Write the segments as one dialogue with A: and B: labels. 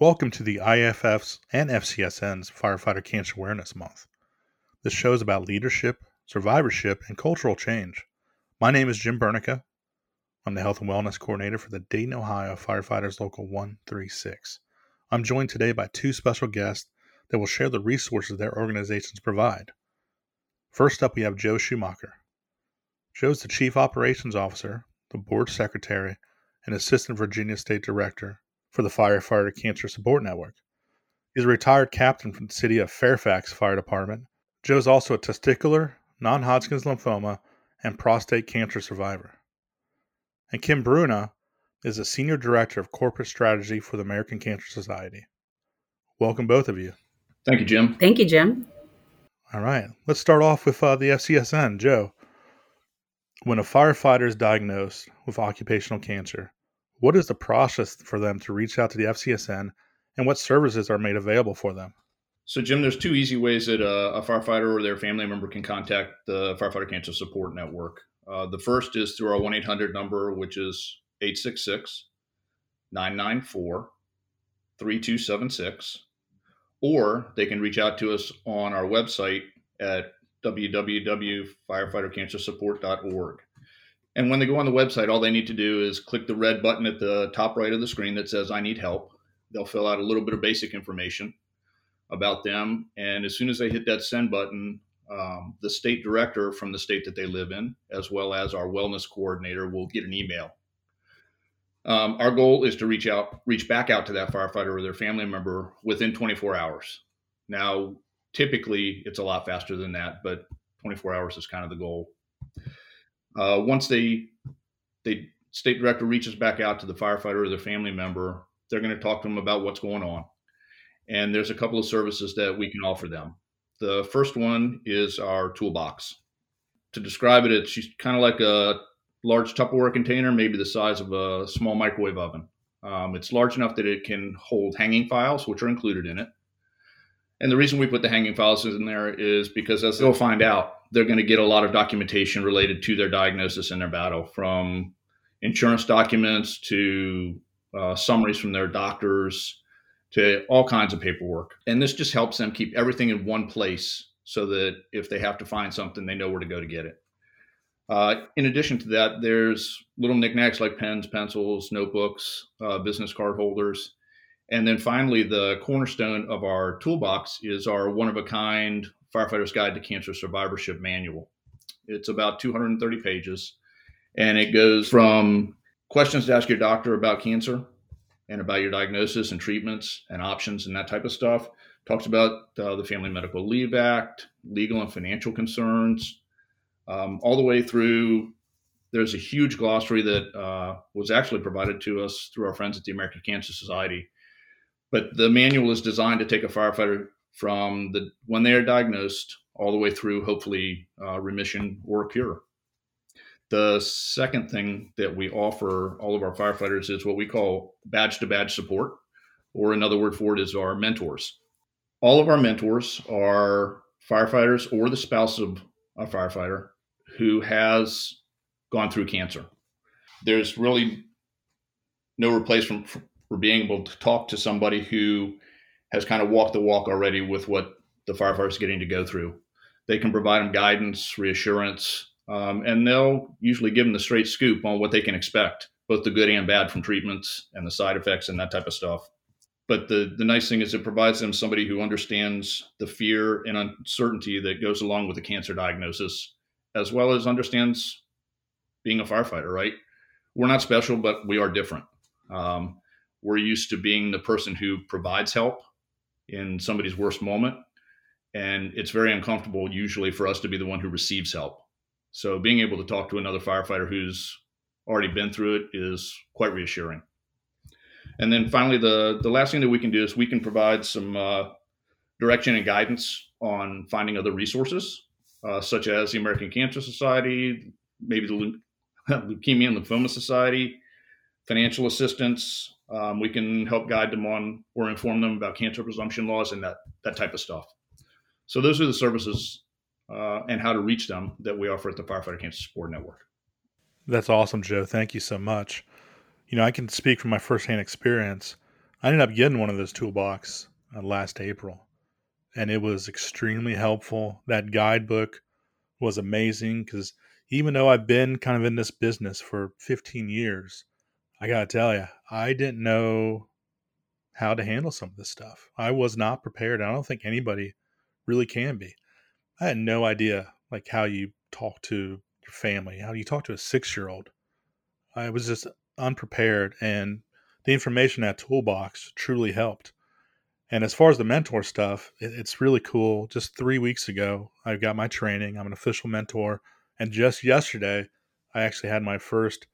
A: Welcome to the IAFF's and FCSN's Firefighter Cancer Awareness Month. This show is about leadership, survivorship, and cultural change. My name is Jim Bernica. I'm the Health and Wellness Coordinator for the Dayton, Ohio Firefighters Local 136. I'm joined today by two special guests that will share the resources their organizations provide. First up, we have Joe Schumacher. Joe is the Chief Operations Officer, the Board Secretary, and Assistant Virginia State Director for the Firefighter Cancer Support Network. He's a retired captain from the city of Fairfax Fire Department. Joe is also a testicular, non Hodgkin's lymphoma, and prostate cancer survivor. And Kim Bruna is a Senior Director of Corporate Strategy for the American Cancer Society. Welcome, both of you.
B: Thank you, Jim.
C: Thank you, Jim.
A: All right, let's start off with uh, the FCSN. Joe, when a firefighter is diagnosed with occupational cancer, what is the process for them to reach out to the FCSN and what services are made available for them?
B: So, Jim, there's two easy ways that a, a firefighter or their family member can contact the Firefighter Cancer Support Network. Uh, the first is through our 1 800 number, which is 866 994 3276. Or they can reach out to us on our website at www.firefightercancersupport.org. And when they go on the website, all they need to do is click the red button at the top right of the screen that says, I need help. They'll fill out a little bit of basic information about them. And as soon as they hit that send button, um, the state director from the state that they live in, as well as our wellness coordinator, will get an email. Um, our goal is to reach out, reach back out to that firefighter or their family member within 24 hours. Now, typically, it's a lot faster than that, but 24 hours is kind of the goal. Uh, once they they state director reaches back out to the firefighter or their family member, they're going to talk to them about what's going on. And there's a couple of services that we can offer them. The first one is our toolbox. To describe it, it's kind of like a large Tupperware container, maybe the size of a small microwave oven. Um, it's large enough that it can hold hanging files, which are included in it. And the reason we put the hanging files in there is because, as they'll find out, they're going to get a lot of documentation related to their diagnosis and their battle from insurance documents to uh, summaries from their doctors to all kinds of paperwork. And this just helps them keep everything in one place so that if they have to find something, they know where to go to get it. Uh, in addition to that, there's little knickknacks like pens, pencils, notebooks, uh, business card holders. And then finally, the cornerstone of our toolbox is our one of a kind Firefighter's Guide to Cancer Survivorship Manual. It's about 230 pages, and it goes from questions to ask your doctor about cancer and about your diagnosis and treatments and options and that type of stuff. Talks about uh, the Family Medical Leave Act, legal and financial concerns, um, all the way through. There's a huge glossary that uh, was actually provided to us through our friends at the American Cancer Society. But the manual is designed to take a firefighter from the when they are diagnosed all the way through hopefully uh, remission or cure. The second thing that we offer all of our firefighters is what we call badge to badge support, or another word for it is our mentors. All of our mentors are firefighters or the spouse of a firefighter who has gone through cancer. There's really no replacement for being able to talk to somebody who has kind of walked the walk already with what the firefighters getting to go through. They can provide them guidance, reassurance, um, and they'll usually give them the straight scoop on what they can expect, both the good and bad from treatments and the side effects and that type of stuff. But the, the nice thing is it provides them somebody who understands the fear and uncertainty that goes along with the cancer diagnosis, as well as understands being a firefighter, right? We're not special, but we are different. Um, we're used to being the person who provides help in somebody's worst moment. And it's very uncomfortable usually for us to be the one who receives help. So being able to talk to another firefighter who's already been through it is quite reassuring. And then finally, the, the last thing that we can do is we can provide some uh, direction and guidance on finding other resources, uh, such as the American Cancer Society, maybe the Leukemia and Lymphoma Society, financial assistance, um, we can help guide them on or inform them about cancer presumption laws and that that type of stuff. So those are the services uh, and how to reach them that we offer at the Firefighter Cancer Support Network.
A: That's awesome, Joe. Thank you so much. You know, I can speak from my firsthand experience. I ended up getting one of those toolbox uh, last April, and it was extremely helpful. That guidebook was amazing because even though I've been kind of in this business for 15 years, I got to tell you, I didn't know how to handle some of this stuff. I was not prepared. I don't think anybody really can be. I had no idea like how you talk to your family, how you talk to a six year old. I was just unprepared, and the information in that toolbox truly helped. And as far as the mentor stuff, it, it's really cool. Just three weeks ago, I got my training. I'm an official mentor. And just yesterday, I actually had my first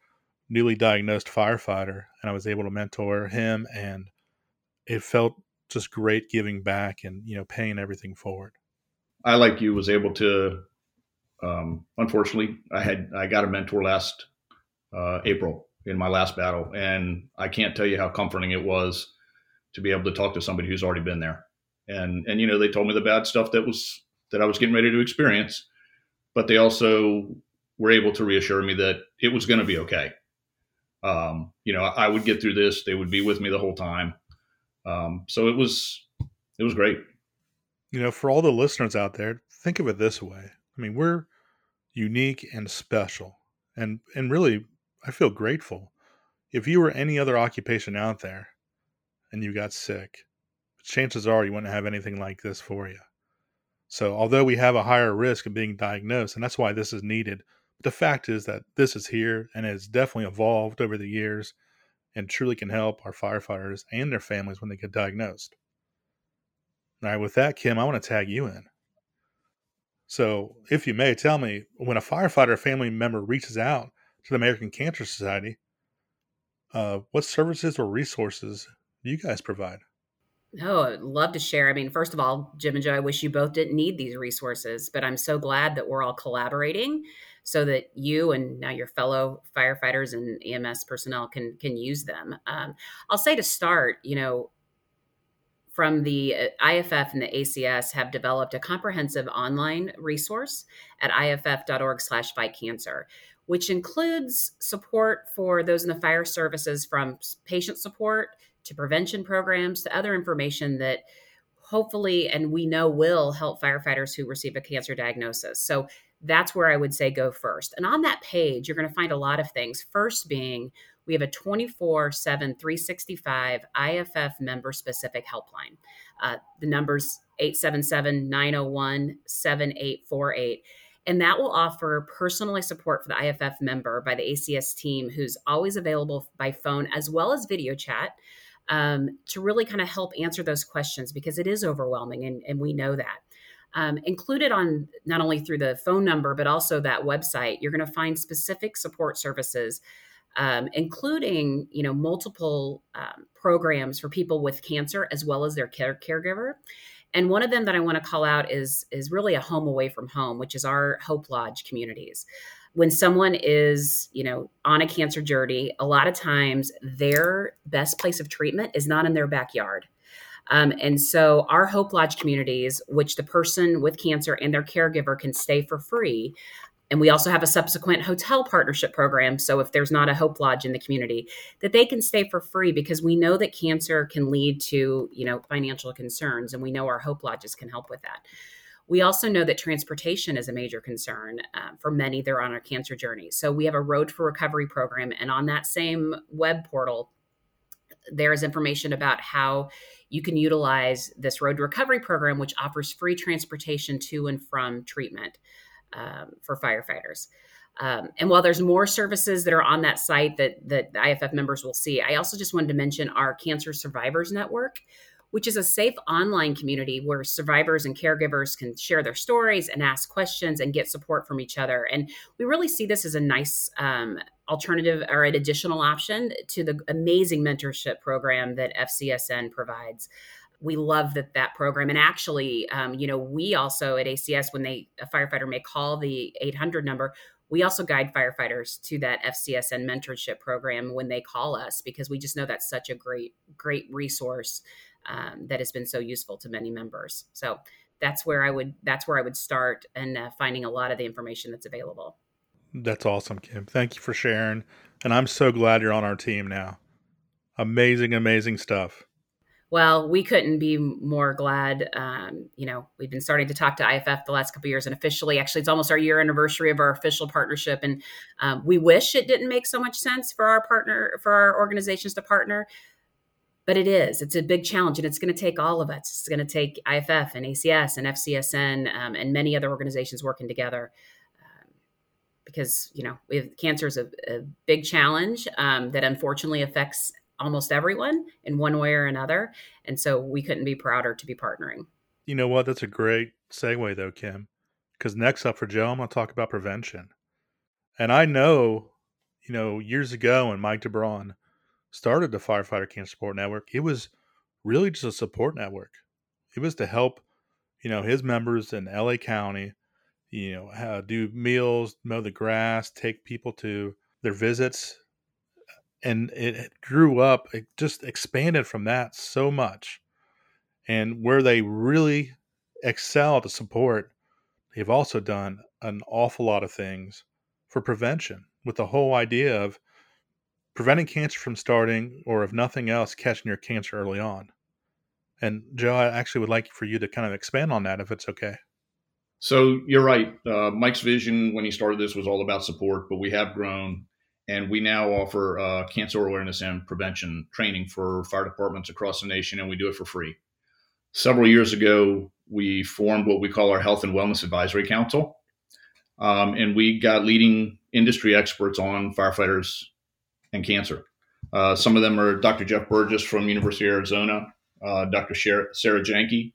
A: newly diagnosed firefighter, and I was able to mentor him. And it felt just great giving back and, you know, paying everything forward.
B: I, like you, was able to um, unfortunately, I had I got a mentor last uh, April in my last battle, and I can't tell you how comforting it was to be able to talk to somebody who's already been there. And and you know they told me the bad stuff that was that I was getting ready to experience, but they also were able to reassure me that it was going to be okay. Um, you know, I would get through this. They would be with me the whole time. Um, so it was it was great.
A: You know, for all the listeners out there, think of it this way. I mean, we're unique and special. And and really I feel grateful. If you were any other occupation out there and you got sick, chances are you wouldn't have anything like this for you. So, although we have a higher risk of being diagnosed, and that's why this is needed, the fact is that this is here and it has definitely evolved over the years and truly can help our firefighters and their families when they get diagnosed. All right, with that, Kim, I want to tag you in. So, if you may, tell me when a firefighter family member reaches out to the American Cancer Society, uh, what services or resources do you guys provide?
C: Oh, I'd love to share. I mean, first of all, Jim and Joe, I wish you both didn't need these resources, but I'm so glad that we're all collaborating so that you and now your fellow firefighters and EMS personnel can can use them. Um, I'll say to start, you know, from the IAFF and the ACS have developed a comprehensive online resource at iaff.org slash fight cancer, which includes support for those in the fire services from patient support to prevention programs to other information that hopefully and we know will help firefighters who receive a cancer diagnosis. So that's where I would say go first. And on that page, you're going to find a lot of things. First being we have a 24 7 365 IAFF member specific helpline. Uh, the number's 877 901 7848. And that will offer personalized support for the IAFF member by the ACS team, who's always available by phone as well as video chat um, to really kind of help answer those questions because it is overwhelming, and, and we know that. Um, included on not only through the phone number, but also that website, you're going to find specific support services um, including you know multiple um, programs for people with cancer as well as their care caregiver. And one of them that I want to call out is is really a home away from home, which is our Hope Lodge communities. When someone is, you know, on a cancer journey, a lot of times their best place of treatment is not in their backyard. Um, and so our Hope Lodge communities, which the person with cancer and their caregiver can stay for free, and we also have a subsequent hotel partnership program. So if there's not a Hope Lodge in the community, that they can stay for free because we know that cancer can lead to, you know, financial concerns, and we know our Hope Lodges can help with that. We also know that transportation is a major concern uh, for many that are on a cancer journey. So we have a Road for Recovery program, and on that same web portal, there is information about how you can utilize this Road to Recovery program, which offers free transportation to and from treatment um, for firefighters. Um, and while there's more services that are on that site that that IAFF members will see, I also just wanted to mention our Cancer Survivors Network, which is a safe online community where survivors and caregivers can share their stories and ask questions and get support from each other. And we really see this as a nice um, alternative or an additional option to the amazing mentorship program that FCSN provides. We love that that program. And actually um, you know we also at acs when they a firefighter may call the 800 number we also guide firefighters to that fcsn mentorship program when they call us because we just know that's such a great great resource um, that has been so useful to many members. So that's where i would that's where i would start and uh, finding a lot of the information that's available
A: that's awesome kim thank you for sharing and i'm so glad you're on our team now amazing amazing stuff
C: Well, we couldn't be more glad. Um, you know, we've been starting to talk to IAFF the last couple years, and officially, actually, it's almost our year anniversary of our official partnership. And um, we wish it didn't make so much sense for our partner, for our organizations to partner, but it is. It's a big challenge, and it's going to take all of us. It's going to take IAFF and ACS and FCSN um, and many other organizations working together because you know cancer is a, a big challenge um, that unfortunately affects almost everyone in one way or another. And so we couldn't be prouder to be partnering.
A: You know what? That's a great segue, though, Kim. Because next up for Joe, I'm going to talk about prevention. And I know, you know, years ago when Mike Dubron started the Firefighter Cancer Support Network, it was really just a support network. It was to help, you know, his members in LA County, you know, do meals, mow the grass, take people to their visits and it grew up it just expanded from that so much. And where they really excel to support they've also done an awful lot of things for prevention with the whole idea of preventing cancer from starting or if nothing else catching your cancer early on. And joe i actually would like for you to kind of expand on that if it's okay
B: so you're right uh, mike's vision when he started this was all about support but we have grown and we now offer uh, cancer awareness and prevention training for fire departments across the nation, and we do it for free. Several years ago, we formed what we call our Health and Wellness Advisory Council, um, and we got leading industry experts on firefighters and cancer. Uh, some of them are Dr. Jeff Burgess from University of Arizona, uh, Dr. Sarah Jahnke,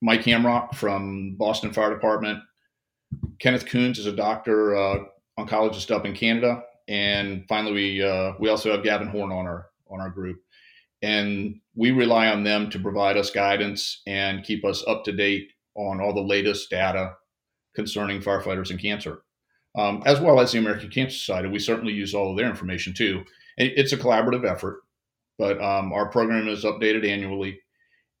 B: Mike Hamrock from Boston Fire Department, Kenneth Coons is a doctor, uh, oncologist up in Canada, and finally we uh, we also have Gavin Horn on our on our group, and we rely on them to provide us guidance and keep us up to date on all the latest data concerning firefighters and cancer, um, as well as the American Cancer Society. We certainly use all of their information too. It's a collaborative effort, but um, our program is updated annually.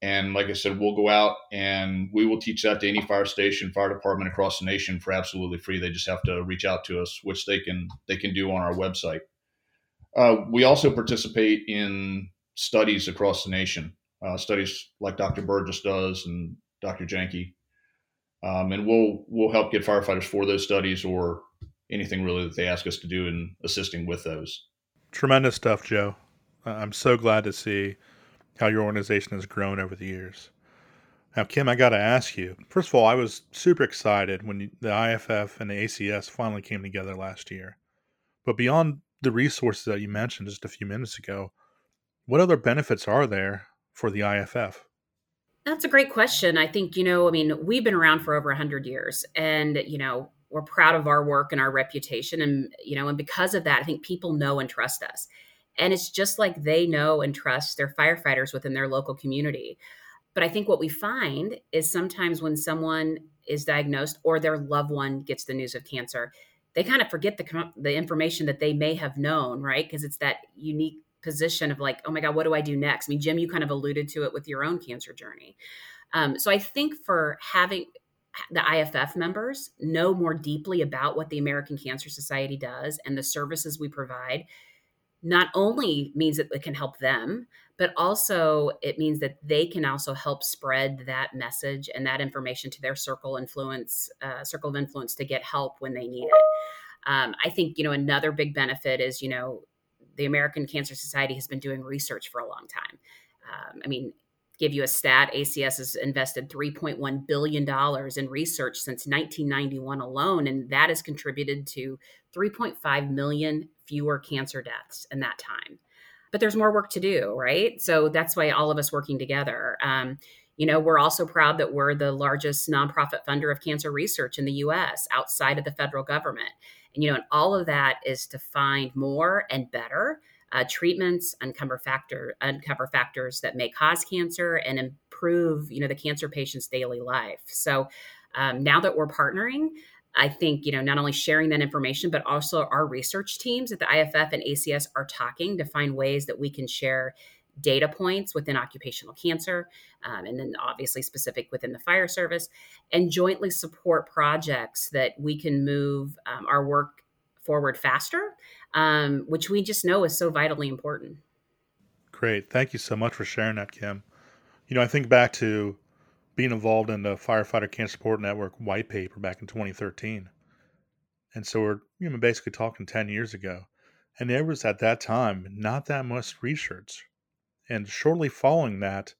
B: And like I said, we'll go out and we will teach that to any fire station, fire department across the nation for absolutely free. They just have to reach out to us, which they can they can do on our website. Uh, we also participate in studies across the nation, uh, studies like Dr. Burgess does and Dr. Jahnke, um, and we'll we'll help get firefighters for those studies or anything really that they ask us to do in assisting with those.
A: Tremendous stuff, Joe. I'm so glad to see how your organization has grown over the years. Now, Kim, I got to ask you. First of all, I was super excited when the IAFF and the ACS finally came together last year. But beyond the resources that you mentioned just a few minutes ago, what other benefits are there for the IAFF?
C: That's a great question. I think, you know, I mean, we've been around for over 100 years and, you know, we're proud of our work and our reputation. And, you know, and because of that, I think people know and trust us. And it's just like they know and trust their firefighters within their local community. But I think what we find is sometimes when someone is diagnosed or their loved one gets the news of cancer, they kind of forget the the information that they may have known, right? Because it's that unique position of like, oh my God, what do I do next? I mean, Jim, you kind of alluded to it with your own cancer journey. Um, so I think for having the IAFF members know more deeply about what the American Cancer Society does and the services we provide not only means that it can help them, but also it means that they can also help spread that message and that information to their circle influence, uh, circle of influence to get help when they need it. Um, I think you know another big benefit is you know the American Cancer Society has been doing research for a long time. Um, I mean, give you a stat ACS has invested $3.1 billion in research since 1991 alone, and that has contributed to 3.5 million fewer cancer deaths in that time. But there's more work to do, right? So that's why all of us working together. Um, you know, we're also proud that we're the largest nonprofit funder of cancer research in the US outside of the federal government. And, you know, and all of that is to find more and better uh, treatments, uncover factor, uncover factors that may cause cancer, and improve you know the cancer patient's daily life. So um, now that we're partnering, I think you know not only sharing that information, but also our research teams at the IAFF and ACS are talking to find ways that we can share data points within occupational cancer, um, and then obviously specific within the fire service, and jointly support projects that we can move um, our work forward faster um, which we just know is so vitally important.
A: Great. Thank you so much for sharing that, Kim. You know, I think back to being involved in the Firefighter Cancer Support Network white paper back in 2013. And so we're you know, basically talking 10 years ago. And there was at that time not that much research. And shortly following that,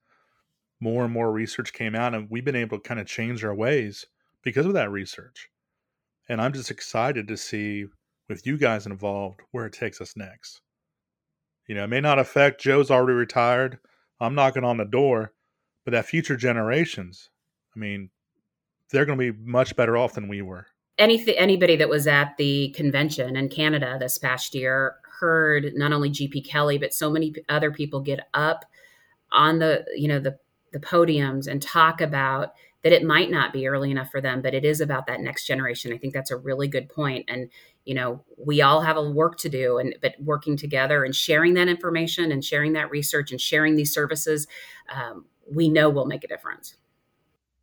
A: more and more research came out, and we've been able to kind of change our ways because of that research. And I'm just excited to see, with you guys involved, where it takes us next. You know, it may not affect Joe's already retired. I'm knocking on the door, but that future generations, I mean, they're going to be much better off than we were.
C: Anything, anybody that was at the convention in Canada this past year heard not only GP Kelly, but so many other people get up on the, you know, the the podiums and talk about that it might not be early enough for them, but it is about that next generation. I think that's a really good point. And you know, we all have a work to do, and but working together and sharing that information and sharing that research and sharing these services, um, we know will make a difference.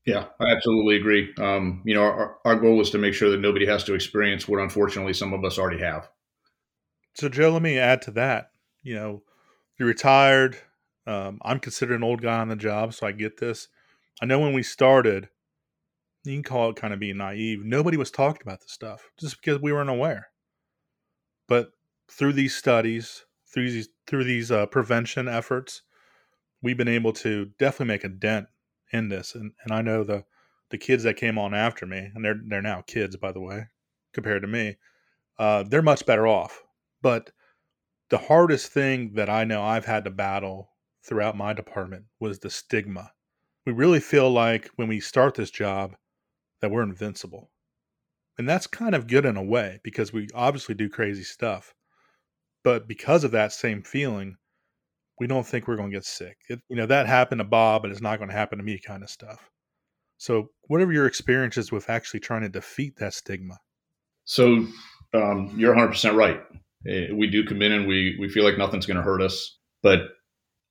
B: Yeah, I absolutely agree. Um, you know, our, our goal is to make sure that nobody has to experience what unfortunately some of us already have.
A: So, Joe, let me add to that. You know, you're retired. Um, I'm considered an old guy on the job, so I get this. I know when we started, you can call it kind of being naive. Nobody was talking about this stuff just because we weren't aware. But through these studies, through these through these uh, prevention efforts, we've been able to definitely make a dent in this. And and I know the the kids that came on after me, and they're they're now kids by the way, compared to me, uh, they're much better off. But the hardest thing that I know I've had to battle throughout my department was the stigma. We really feel like when we start this job that we're invincible. And that's kind of good in a way because we obviously do crazy stuff. But because of that same feeling, we don't think we're going to get sick. It, you know, that happened to Bob and it's not going to happen to me kind of stuff. So, whatever your experiences with actually trying to defeat that stigma.
B: So, um, you're 100% right. Eh, we do come in and we, we feel like nothing's going to hurt us. But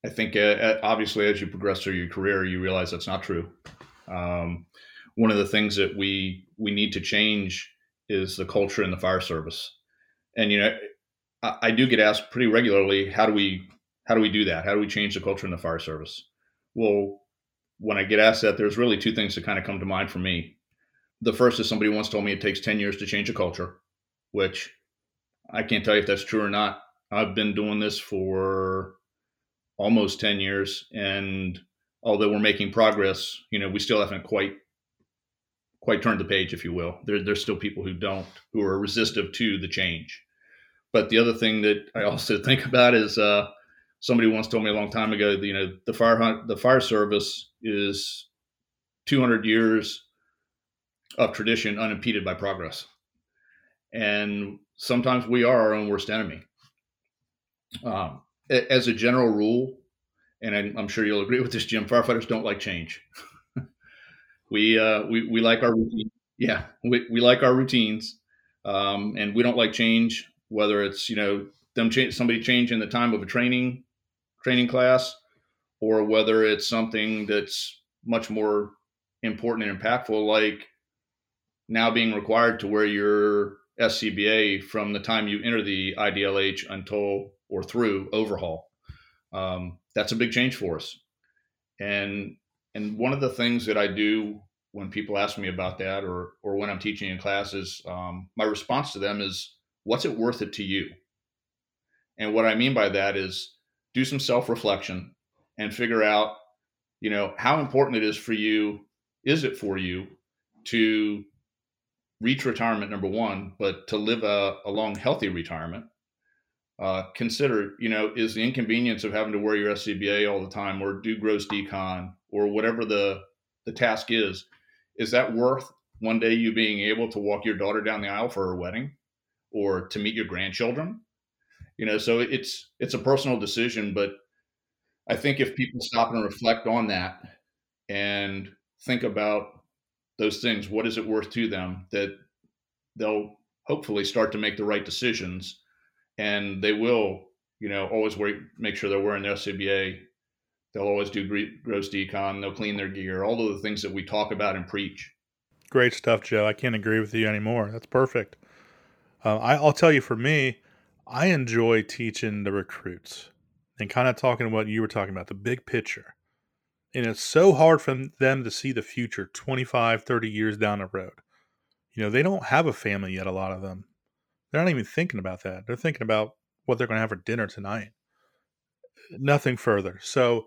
B: I think uh, obviously as you progress through your career, you realize that's not true. Um, one of the things that we we need to change is the culture in the fire service. And you know, I, I do get asked pretty regularly, how do we how do we do that? How do we change the culture in the fire service? Well, when I get asked that, there's really two things that kind of come to mind for me. The first is somebody once told me it takes 10 years to change a culture, which I can't tell you if that's true or not. I've been doing this for almost 10 years. And although we're making progress, you know, we still haven't quite quite turned the page, if you will. There, there's still people who don't, who are resistive to the change. But the other thing that I also think about is uh, somebody once told me a long time ago, you know, the fire the fire service is 200 years of tradition unimpeded by progress, and sometimes we are our own worst enemy. Um, as a general rule, and I'm sure you'll agree with this, Jim, firefighters don't like change. we, uh, we, we like our routine. Yeah, we, we like our routines. Um, and we don't like change, whether it's, you know, them change, somebody changing the time of a training, training class, or whether it's something that's much more important and impactful, like now being required to wear your SCBA from the time you enter the IDLH until or through overhaul. Um, that's a big change for us. And and one of the things that I do when people ask me about that, or or when I'm teaching in classes, um, my response to them is, "What's it worth it to you?" And what I mean by that is do some self reflection and figure out, you know, how important it is for you. Is it for you to reach retirement number one, but to live a, a long, healthy retirement uh, consider, you know, is the inconvenience of having to wear your SCBA all the time or do gross decon or whatever the, the task is, is that worth one day you being able to walk your daughter down the aisle for her wedding or to meet your grandchildren? You know, so it's it's a personal decision, but I think if people stop and reflect on that and think about those things, what is it worth to them that they'll hopefully start to make the right decisions and they will, you know, always wait, make sure they're wearing their SCBA. They'll always do gross decon. They'll clean their gear. All of the things that we talk about and preach.
A: Great stuff, Joe. I can't agree with you anymore. That's perfect. Uh, I, I'll tell you, for me, I enjoy teaching the recruits and kind of talking what you were talking about, the big picture. And it's so hard for them to see the future 25, 30 years down the road. You know, they don't have a family yet, a lot of them. They're not even thinking about that. They're thinking about what they're going to have for dinner tonight. Nothing further. So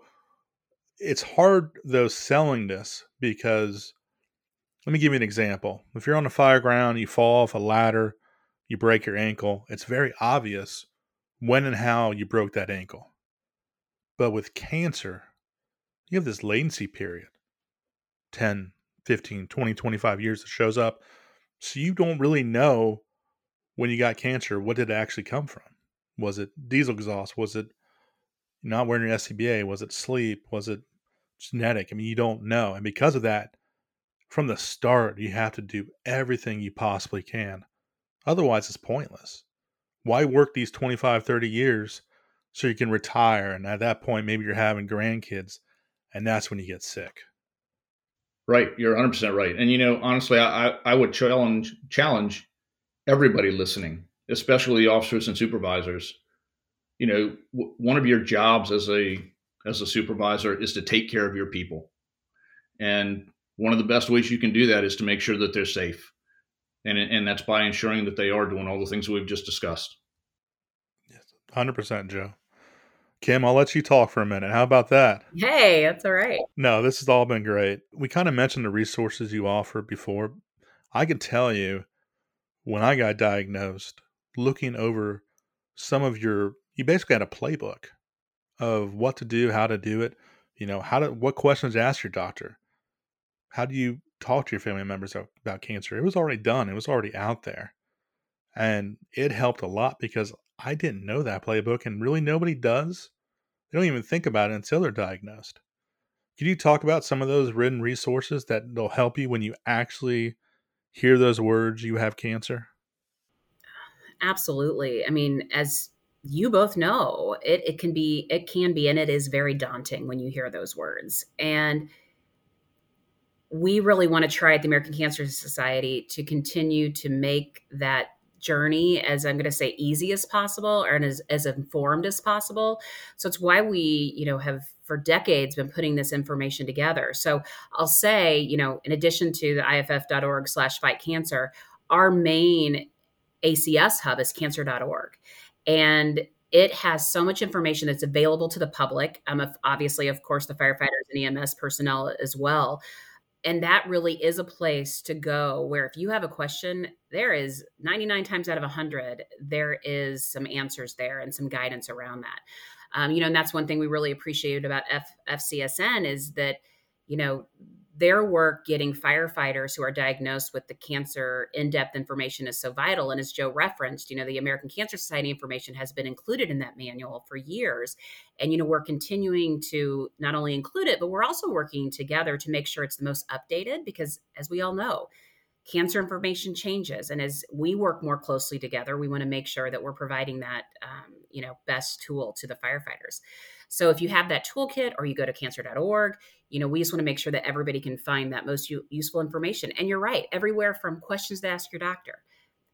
A: it's hard, though, selling this because let me give you an example. If you're on the fire ground, you fall off a ladder, you break your ankle, it's very obvious when and how you broke that ankle. But with cancer, you have this latency period 10, 15, 20, 25 years that shows up. So you don't really know when you got cancer, what did it actually come from? Was it diesel exhaust? Was it not wearing your SCBA? Was it sleep? Was it genetic? I mean, you don't know. And because of that, from the start, you have to do everything you possibly can. Otherwise, it's pointless. Why work these 25, 30 years so you can retire? And at that point, maybe you're having grandkids, and that's when you get sick.
B: Right. You're 100% right. And, you know, honestly, I, I would challenge, challenge everybody listening, especially officers and supervisors. You know, w- one of your jobs as a as a supervisor is to take care of your people. And one of the best ways you can do that is to make sure that they're safe. And, and that's by ensuring that they are doing all the things we've just discussed.
A: Yes, 100%, Joe. Kim, I'll let you talk for a minute. How about that?
C: Hey, that's all right.
A: No, this has all been great. We kind of mentioned the resources you offer before. I can tell you when I got diagnosed, looking over some of your, you basically had a playbook of what to do, how to do it, you know, how to, what questions to ask your doctor. How do you talk to your family members about cancer? It was already done, it was already out there. And it helped a lot because I didn't know that playbook, and really nobody does. They don't even think about it until they're diagnosed. Could you talk about some of those written resources that will help you when you actually hear those words you have cancer?
C: Absolutely. I mean, as you both know, it, it can be, it can be, and it is very daunting when you hear those words. And we really want to try at the American Cancer Society to continue to make that journey as I'm going to say easy as possible or as, as informed as possible. So it's why we, you know, have for decades been putting this information together. So I'll say, you know, in addition to the iaff.org slash fight cancer, our main ACS hub is cancer.org. And it has so much information that's available to the public. Um, obviously, of course, the firefighters and EMS personnel as well and that really is a place to go where if you have a question there is 99 times out of 100 there is some answers there and some guidance around that. Um, you know and that's one thing we really appreciated about F- fcsn is that you know their work getting firefighters who are diagnosed with the cancer in-depth information is so vital. And as joe referenced you know the american cancer society information has been included in that manual for years. And you know we're continuing to not only include it but we're also working together to make sure it's the most updated because as we all know cancer information changes. And as we work more closely together we want to make sure that we're providing that um, you know best tool to the firefighters so if you have that toolkit or you go to cancer.org you know we just want to make sure that everybody can find that most u- useful information. And you're right everywhere from questions to ask your doctor.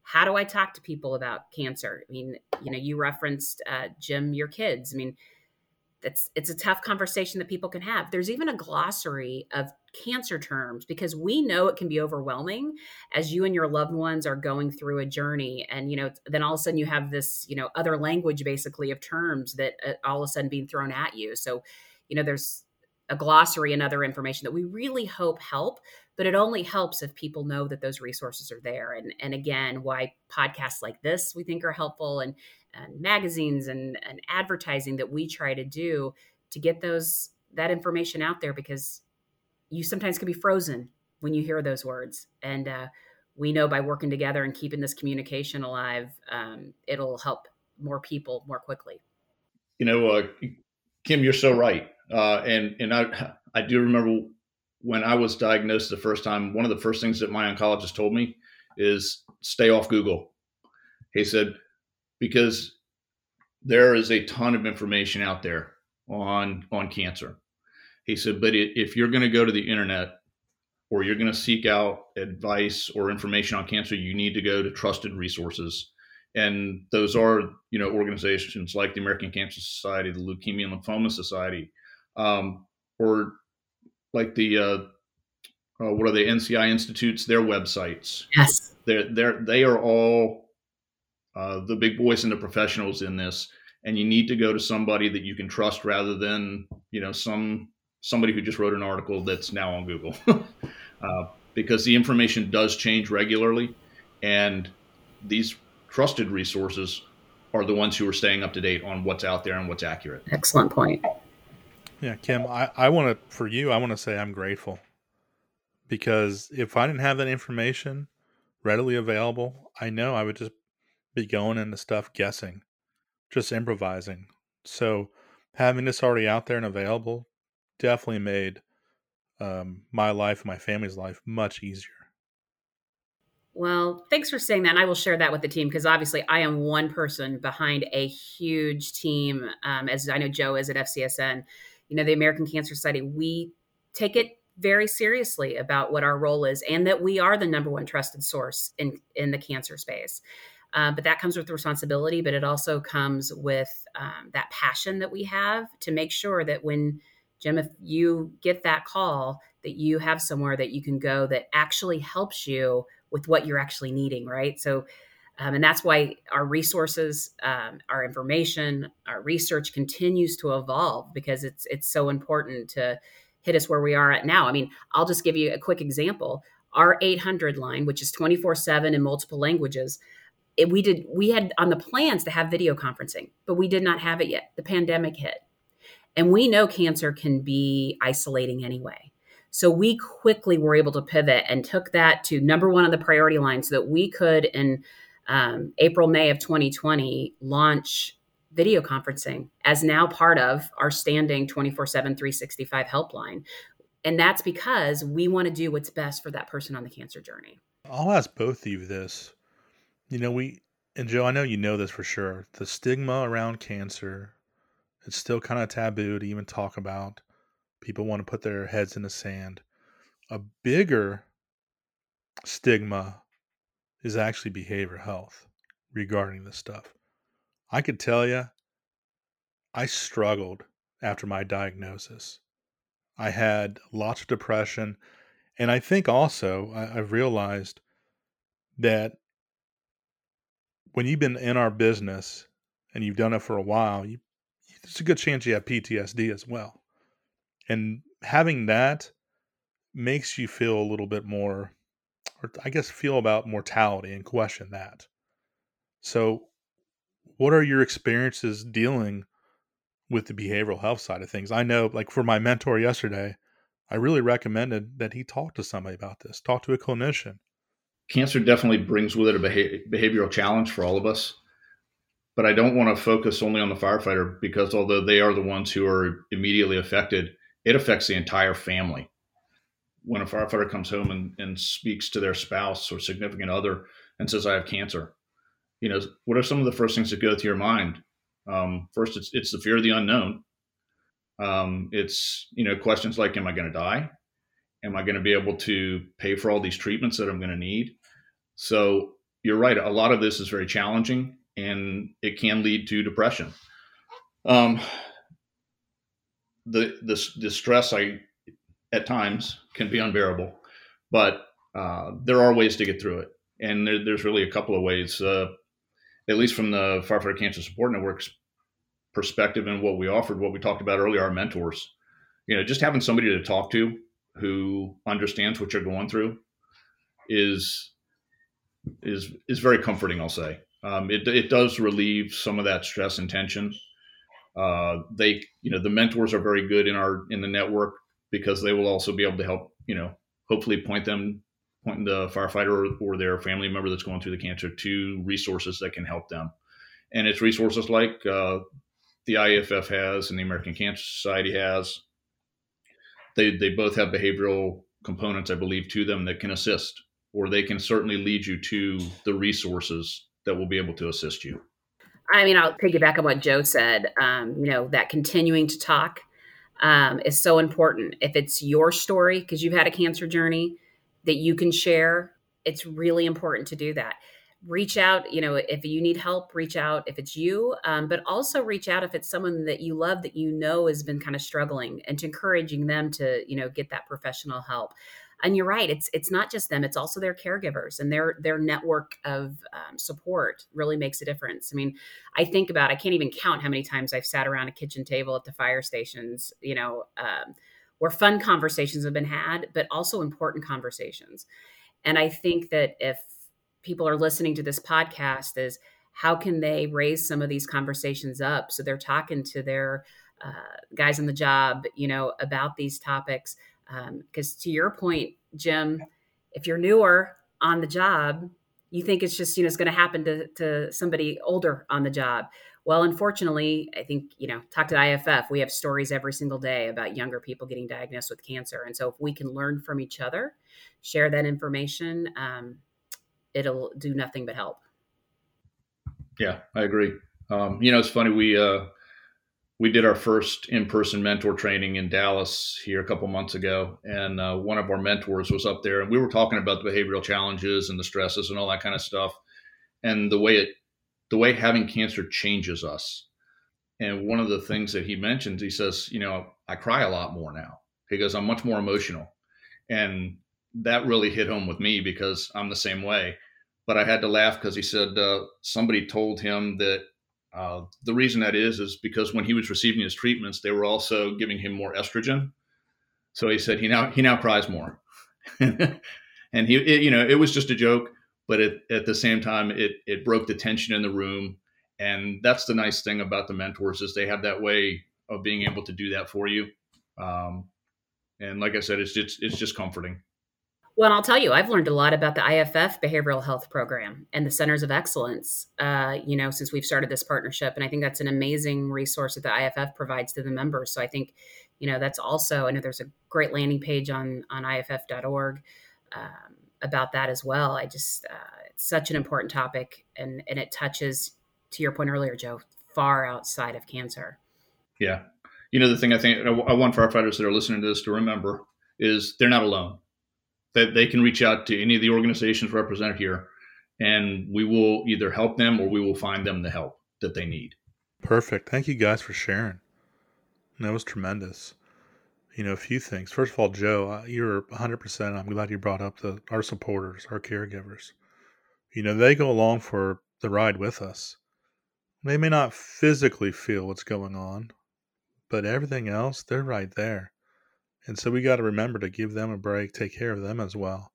C: How do i talk to people about cancer? I mean you know you referenced uh, jim your kids. I mean it's it's a tough conversation that people can have. There's even a glossary of cancer terms because we know it can be overwhelming as you and your loved ones are going through a journey and you know then all of a sudden you have this you know other language basically of terms that uh, all of a sudden being thrown at you. So you know there's a glossary and other information that we really hope help but it only helps if people know that those resources are there. And and again why podcasts like this we think are helpful and and magazines and, and advertising that we try to do to get those that information out there because you sometimes can be frozen when you hear those words. And uh, we know by working together and keeping this communication alive um, it'll help more people more quickly.
B: You know uh, kim you're so right. Uh, and and i i do remember when i was diagnosed the first time one of the first things that my oncologist told me is stay off google. He said because there is a ton of information out there on on cancer. He said, but if you're going to go to the internet or you're going to seek out advice or information on cancer, you need to go to trusted resources. And those are, you know, organizations like the American Cancer Society, the Leukemia and Lymphoma Society, um, or like the uh, uh, what are the NCI institutes? Their websites.
C: Yes,
B: they're they're they are all uh, the big boys and the professionals in this, and you need to go to somebody that you can trust rather than you know some somebody who just wrote an article that's now on Google, uh, because the information does change regularly, and these trusted resources are the ones who are staying up to date on what's out there and what's accurate.
C: Excellent point.
A: Yeah, Kim, I, I want to, for you, I want to say I'm grateful because if I didn't have that information readily available, I know I would just be going into stuff guessing, just improvising. So having this already out there and available definitely made um, my life, my family's life much easier.
C: Well, thanks for saying that. And I will share that with the team because obviously I am one person behind a huge team, um, as I know Joe is at FCSN. You know, the American Cancer Society, we take it very seriously about what our role is and that we are the number one trusted source in, in the cancer space. Uh, but that comes with responsibility, but it also comes with um, that passion that we have to make sure that when, Jim, if you get that call, that you have somewhere that you can go that actually helps you with what you're actually needing, right? So, um, and that's why our resources, um, our information, our research continues to evolve because it's it's so important to hit us where we are at now. I mean, I'll just give you a quick example. Our 800 line, which is 24 seven in multiple languages, it, we did we had on the plans to have video conferencing, but we did not have it yet. The pandemic hit, and we know cancer can be isolating anyway. So we quickly were able to pivot and took that to number one on the priority line so that we could, in um, April, May of 2020, launch video conferencing as now part of our standing 24 7, 365 helpline. And that's because we want to do what's best for that person on the cancer journey.
A: I'll ask both of you this. You know, we, and Joe, I know you know this for sure. The stigma around cancer, it's still kind of taboo to even talk about. People want to put their heads in the sand. A bigger stigma is actually behavior health regarding this stuff. I could tell you, I struggled after my diagnosis. I had lots of depression. And I think also I, have realized that when you've been in our business and you've done it for a while, you, there's a good chance you have PTSD as well. And having that makes you feel a little bit more or i guess feel about mortality and question that. So what are your experiences dealing with the behavioral health side of things? I know like for my mentor yesterday i really recommended that he talk to somebody about this talk to a clinician
B: cancer definitely brings with it a behavioral challenge for all of us but i don't want to focus only on the firefighter because although they are the ones who are immediately affected it affects the entire family. When a firefighter comes home and, and speaks to their spouse or significant other and says, I have cancer, you know, what are some of the first things that go through your mind? Um, first, it's, it's the fear of the unknown. Um, it's, you know, questions like, am I going to die? Am I going to be able to pay for all these treatments that I'm going to need? So you're right. A lot of this is very challenging and it can lead to depression. Um, the the, the stress I at times can be unbearable, but uh, there are ways to get through it, and there, there's really a couple of ways. Uh, at least from the Firefighter Cancer Support Network's perspective and what we offered, what we talked about earlier, our mentors. You know, just having somebody to talk to who understands what you're going through is is is very comforting. I'll say um, it it does relieve some of that stress and tension uh, they, you know, the mentors are very good in our in the network because they will also be able to help, you know, hopefully point them, point the firefighter or, or their family member that's going through the cancer to resources that can help them. And it's resources like uh, the IAFF has and the American Cancer Society has. They they both have behavioral components, I believe, to them that can assist, or they can certainly lead you to the resources that will be able to assist you.
C: I mean, I'll piggyback on what Joe said. Um, you know, that continuing to talk um, is so important. If it's your story, because you've had a cancer journey that you can share, it's really important to do that. Reach out you know if you need help reach out if it's you um, but also reach out if it's someone that you love that you know has been kind of struggling and to encouraging them to you know get that professional help. And you're right it's it's not just them it's also their caregivers and their their network of um, support really makes a difference. I mean i think about i can't even count how many times i've sat around a kitchen table at the fire stations you know um, where fun conversations have been had but also important conversations. And i think that if people are listening to this podcast is how can they raise some of these conversations up? So they're talking to their uh, guys on the job you know about these topics. Because um, to your point, Jim, if you're newer on the job, you think it's just you know it's going to happen to somebody older on the job. Well, unfortunately, I think you know talk to IAFF We have stories every single day about younger people getting diagnosed with cancer, and so if we can learn from each other, share that information, um, it'll do nothing but help.
B: Yeah, I agree. Um, you know, it's funny we uh, we did our first in-person mentor training in Dallas here a couple months ago, and uh, one of our mentors was up there, and we were talking about the behavioral challenges and the stresses and all that kind of stuff, and the way it, the way having cancer changes us. And one of the things that he mentions, he says, you know, I cry a lot more now. He goes, I'm much more emotional, and that really hit home with me because I'm the same way. But I had to laugh because he said uh, somebody told him that uh, the reason that is is because when he was receiving his treatments, they were also giving him more estrogen. So he said he now he now cries more, and he it, you know it was just a joke, but it, at the same time it it broke the tension in the room, and that's the nice thing about the mentors is they have that way of being able to do that for you. Um, and like I said, it's just it's just comforting.
C: Well, and I'll tell you, I've learned a lot about the IAFF behavioral health program and the centers of excellence, uh, you know, since we've started this partnership. And I think that's an amazing resource that the IAFF provides to the members. So I think, you know, that's also, I know there's a great landing page on, on IAFF.org um, about that as well. I just, uh, it's such an important topic and, and it touches, to your point earlier, Joe, far outside of cancer.
B: Yeah. You know, the thing I think I want firefighters that are listening to this to remember is they're not alone that they can reach out to any of the organizations represented here and we will either help them or we will find them the help that they need.
A: Perfect. Thank you guys for sharing. That was tremendous. You know, a few things. First of all, Joe, you're 100%. I'm glad you brought up the our supporters, our caregivers. You know, they go along for the ride with us. They may not physically feel what's going on, but everything else, they're right there. And so we got to remember to give them a break, take care of them as well.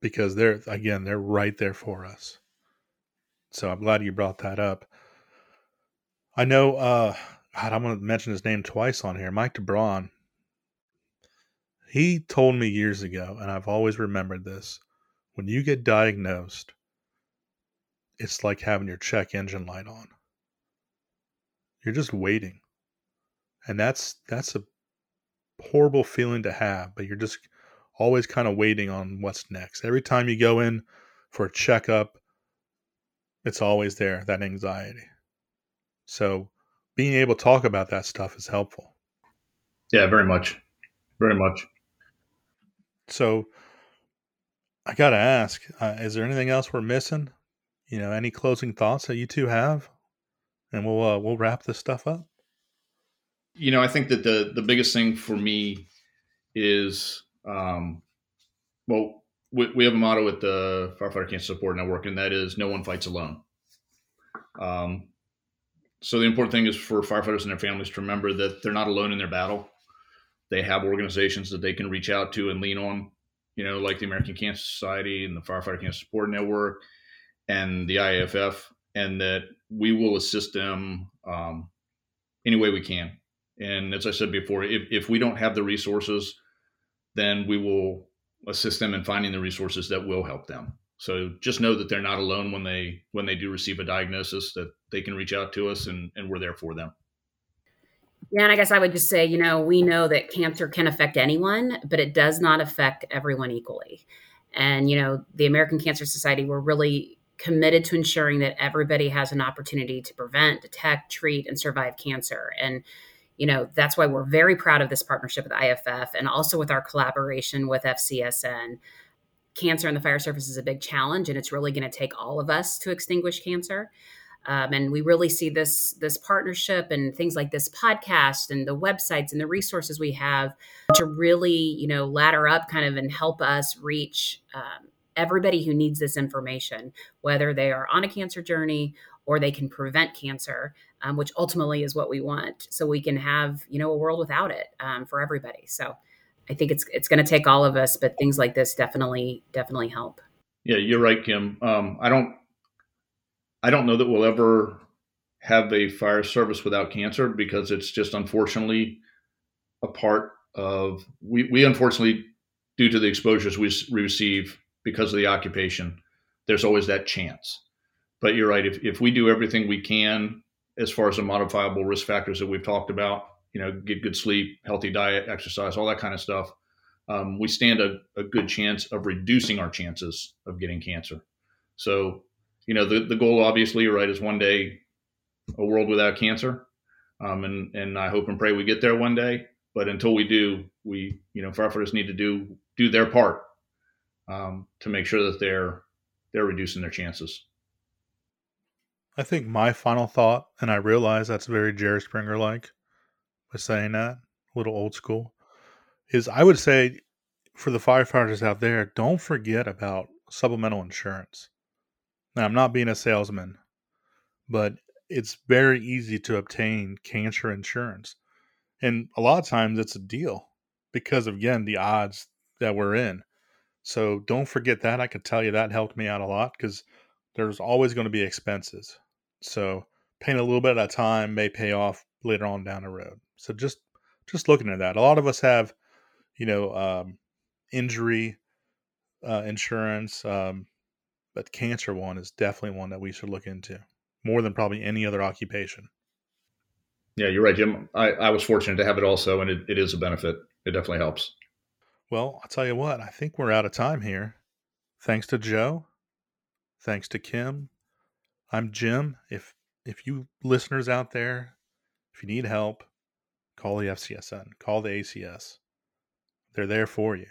A: Because they're, again, they're right there for us. So I'm glad you brought that up. I know, uh, God, I'm going to mention his name twice on here Mike Dubron. He told me years ago, and I've always remembered this when you get diagnosed, it's like having your check engine light on. You're just waiting. And that's that's a horrible feeling to have, but you're just always kind of waiting on what's next. Every time you go in for a checkup, it's always there, that anxiety. So being able to talk about that stuff is helpful.
B: Yeah, very much. Very much.
A: So I got to ask, uh, is there anything else we're missing? You know, any closing thoughts that you two have? And we'll uh, we'll wrap this stuff up
B: you know, I think that the the biggest thing for me is, um, well, we, we have a motto at the Firefighter Cancer Support Network, and that is "No one fights alone." Um, so the important thing is for firefighters and their families to remember that they're not alone in their battle. They have organizations that they can reach out to and lean on, you know, like the American Cancer Society and the Firefighter Cancer Support Network and the IAFF, and that we will assist them um, any way we can. And as I said before, if, if we don't have the resources, then we will assist them in finding the resources that will help them. So just know that they're not alone when they when they do receive a diagnosis, that they can reach out to us and, and we're there for them.
C: Yeah, and I guess I would just say, you know, we know that cancer can affect anyone, but it does not affect everyone equally. And, you know, the American Cancer Society, we're really committed to ensuring that everybody has an opportunity to prevent, detect, treat, and survive cancer. And you know that's why we're very proud of this partnership with IAFF and also with our collaboration with FCSN. cancer in the fire service is a big challenge, and it's really going to take all of us to extinguish cancer. Um, and we really see this this partnership and things like this podcast and the websites and the resources we have to really you know ladder up kind of and help us reach um, everybody who needs this information whether they are on a cancer journey or they can prevent cancer um, which ultimately is what we want so we can have you know a world without it um, for everybody. So i think it's it's going to take all of us but things like this definitely definitely help.
B: Yeah you're right kim. Um, i don't I don't know that we'll ever have a fire service without cancer because it's just unfortunately a part of we, we unfortunately due to the exposures we receive because of the occupation there's always that chance. But you're right if, if we do everything we can as far as the modifiable risk factors that we've talked about you know get good sleep healthy diet exercise all that kind of stuff um, we stand a, a good chance of reducing our chances of getting cancer so you know, the, the goal obviously, right, is one day a world without cancer. Um, and, and I hope and pray we get there one day. But until we do, we, you know, firefighters need to do, do their part um, to make sure that they're, they're reducing their chances.
A: I think my final thought, and I realize that's very Jerry Springer like by saying that, a little old school, is I would say for the firefighters out there, don't forget about supplemental insurance. Now, I'm not being a salesman, but it's very easy to obtain cancer insurance. And a lot of times it's a deal because again, the odds that we're in. So don't forget that. I can tell you that helped me out a lot because there's always going to be expenses. So paying a little bit at a time may pay off later on down the road. So just just looking at that. A lot of us have, you know, um, injury uh, insurance, um, but cancer one is definitely one that we should look into more than probably any other occupation.
B: Yeah, you're right, Jim. I, I was fortunate to have it also, and it, it is a benefit. It definitely helps.
A: Well, I'll tell you what, I think we're out of time here. Thanks to Joe. Thanks to Kim. I'm Jim. If if you listeners out there, if you need help, call the FCSN, call the ACS. They're there for you.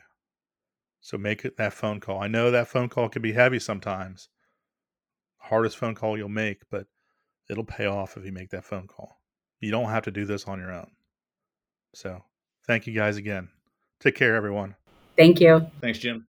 A: So make that phone call. I know that phone call can be heavy sometimes. Hardest phone call you'll make, but it'll pay off if you make that phone call. You don't have to do this on your own. So thank you guys again. Take care, everyone.
C: Thank you.
B: Thanks, Jim.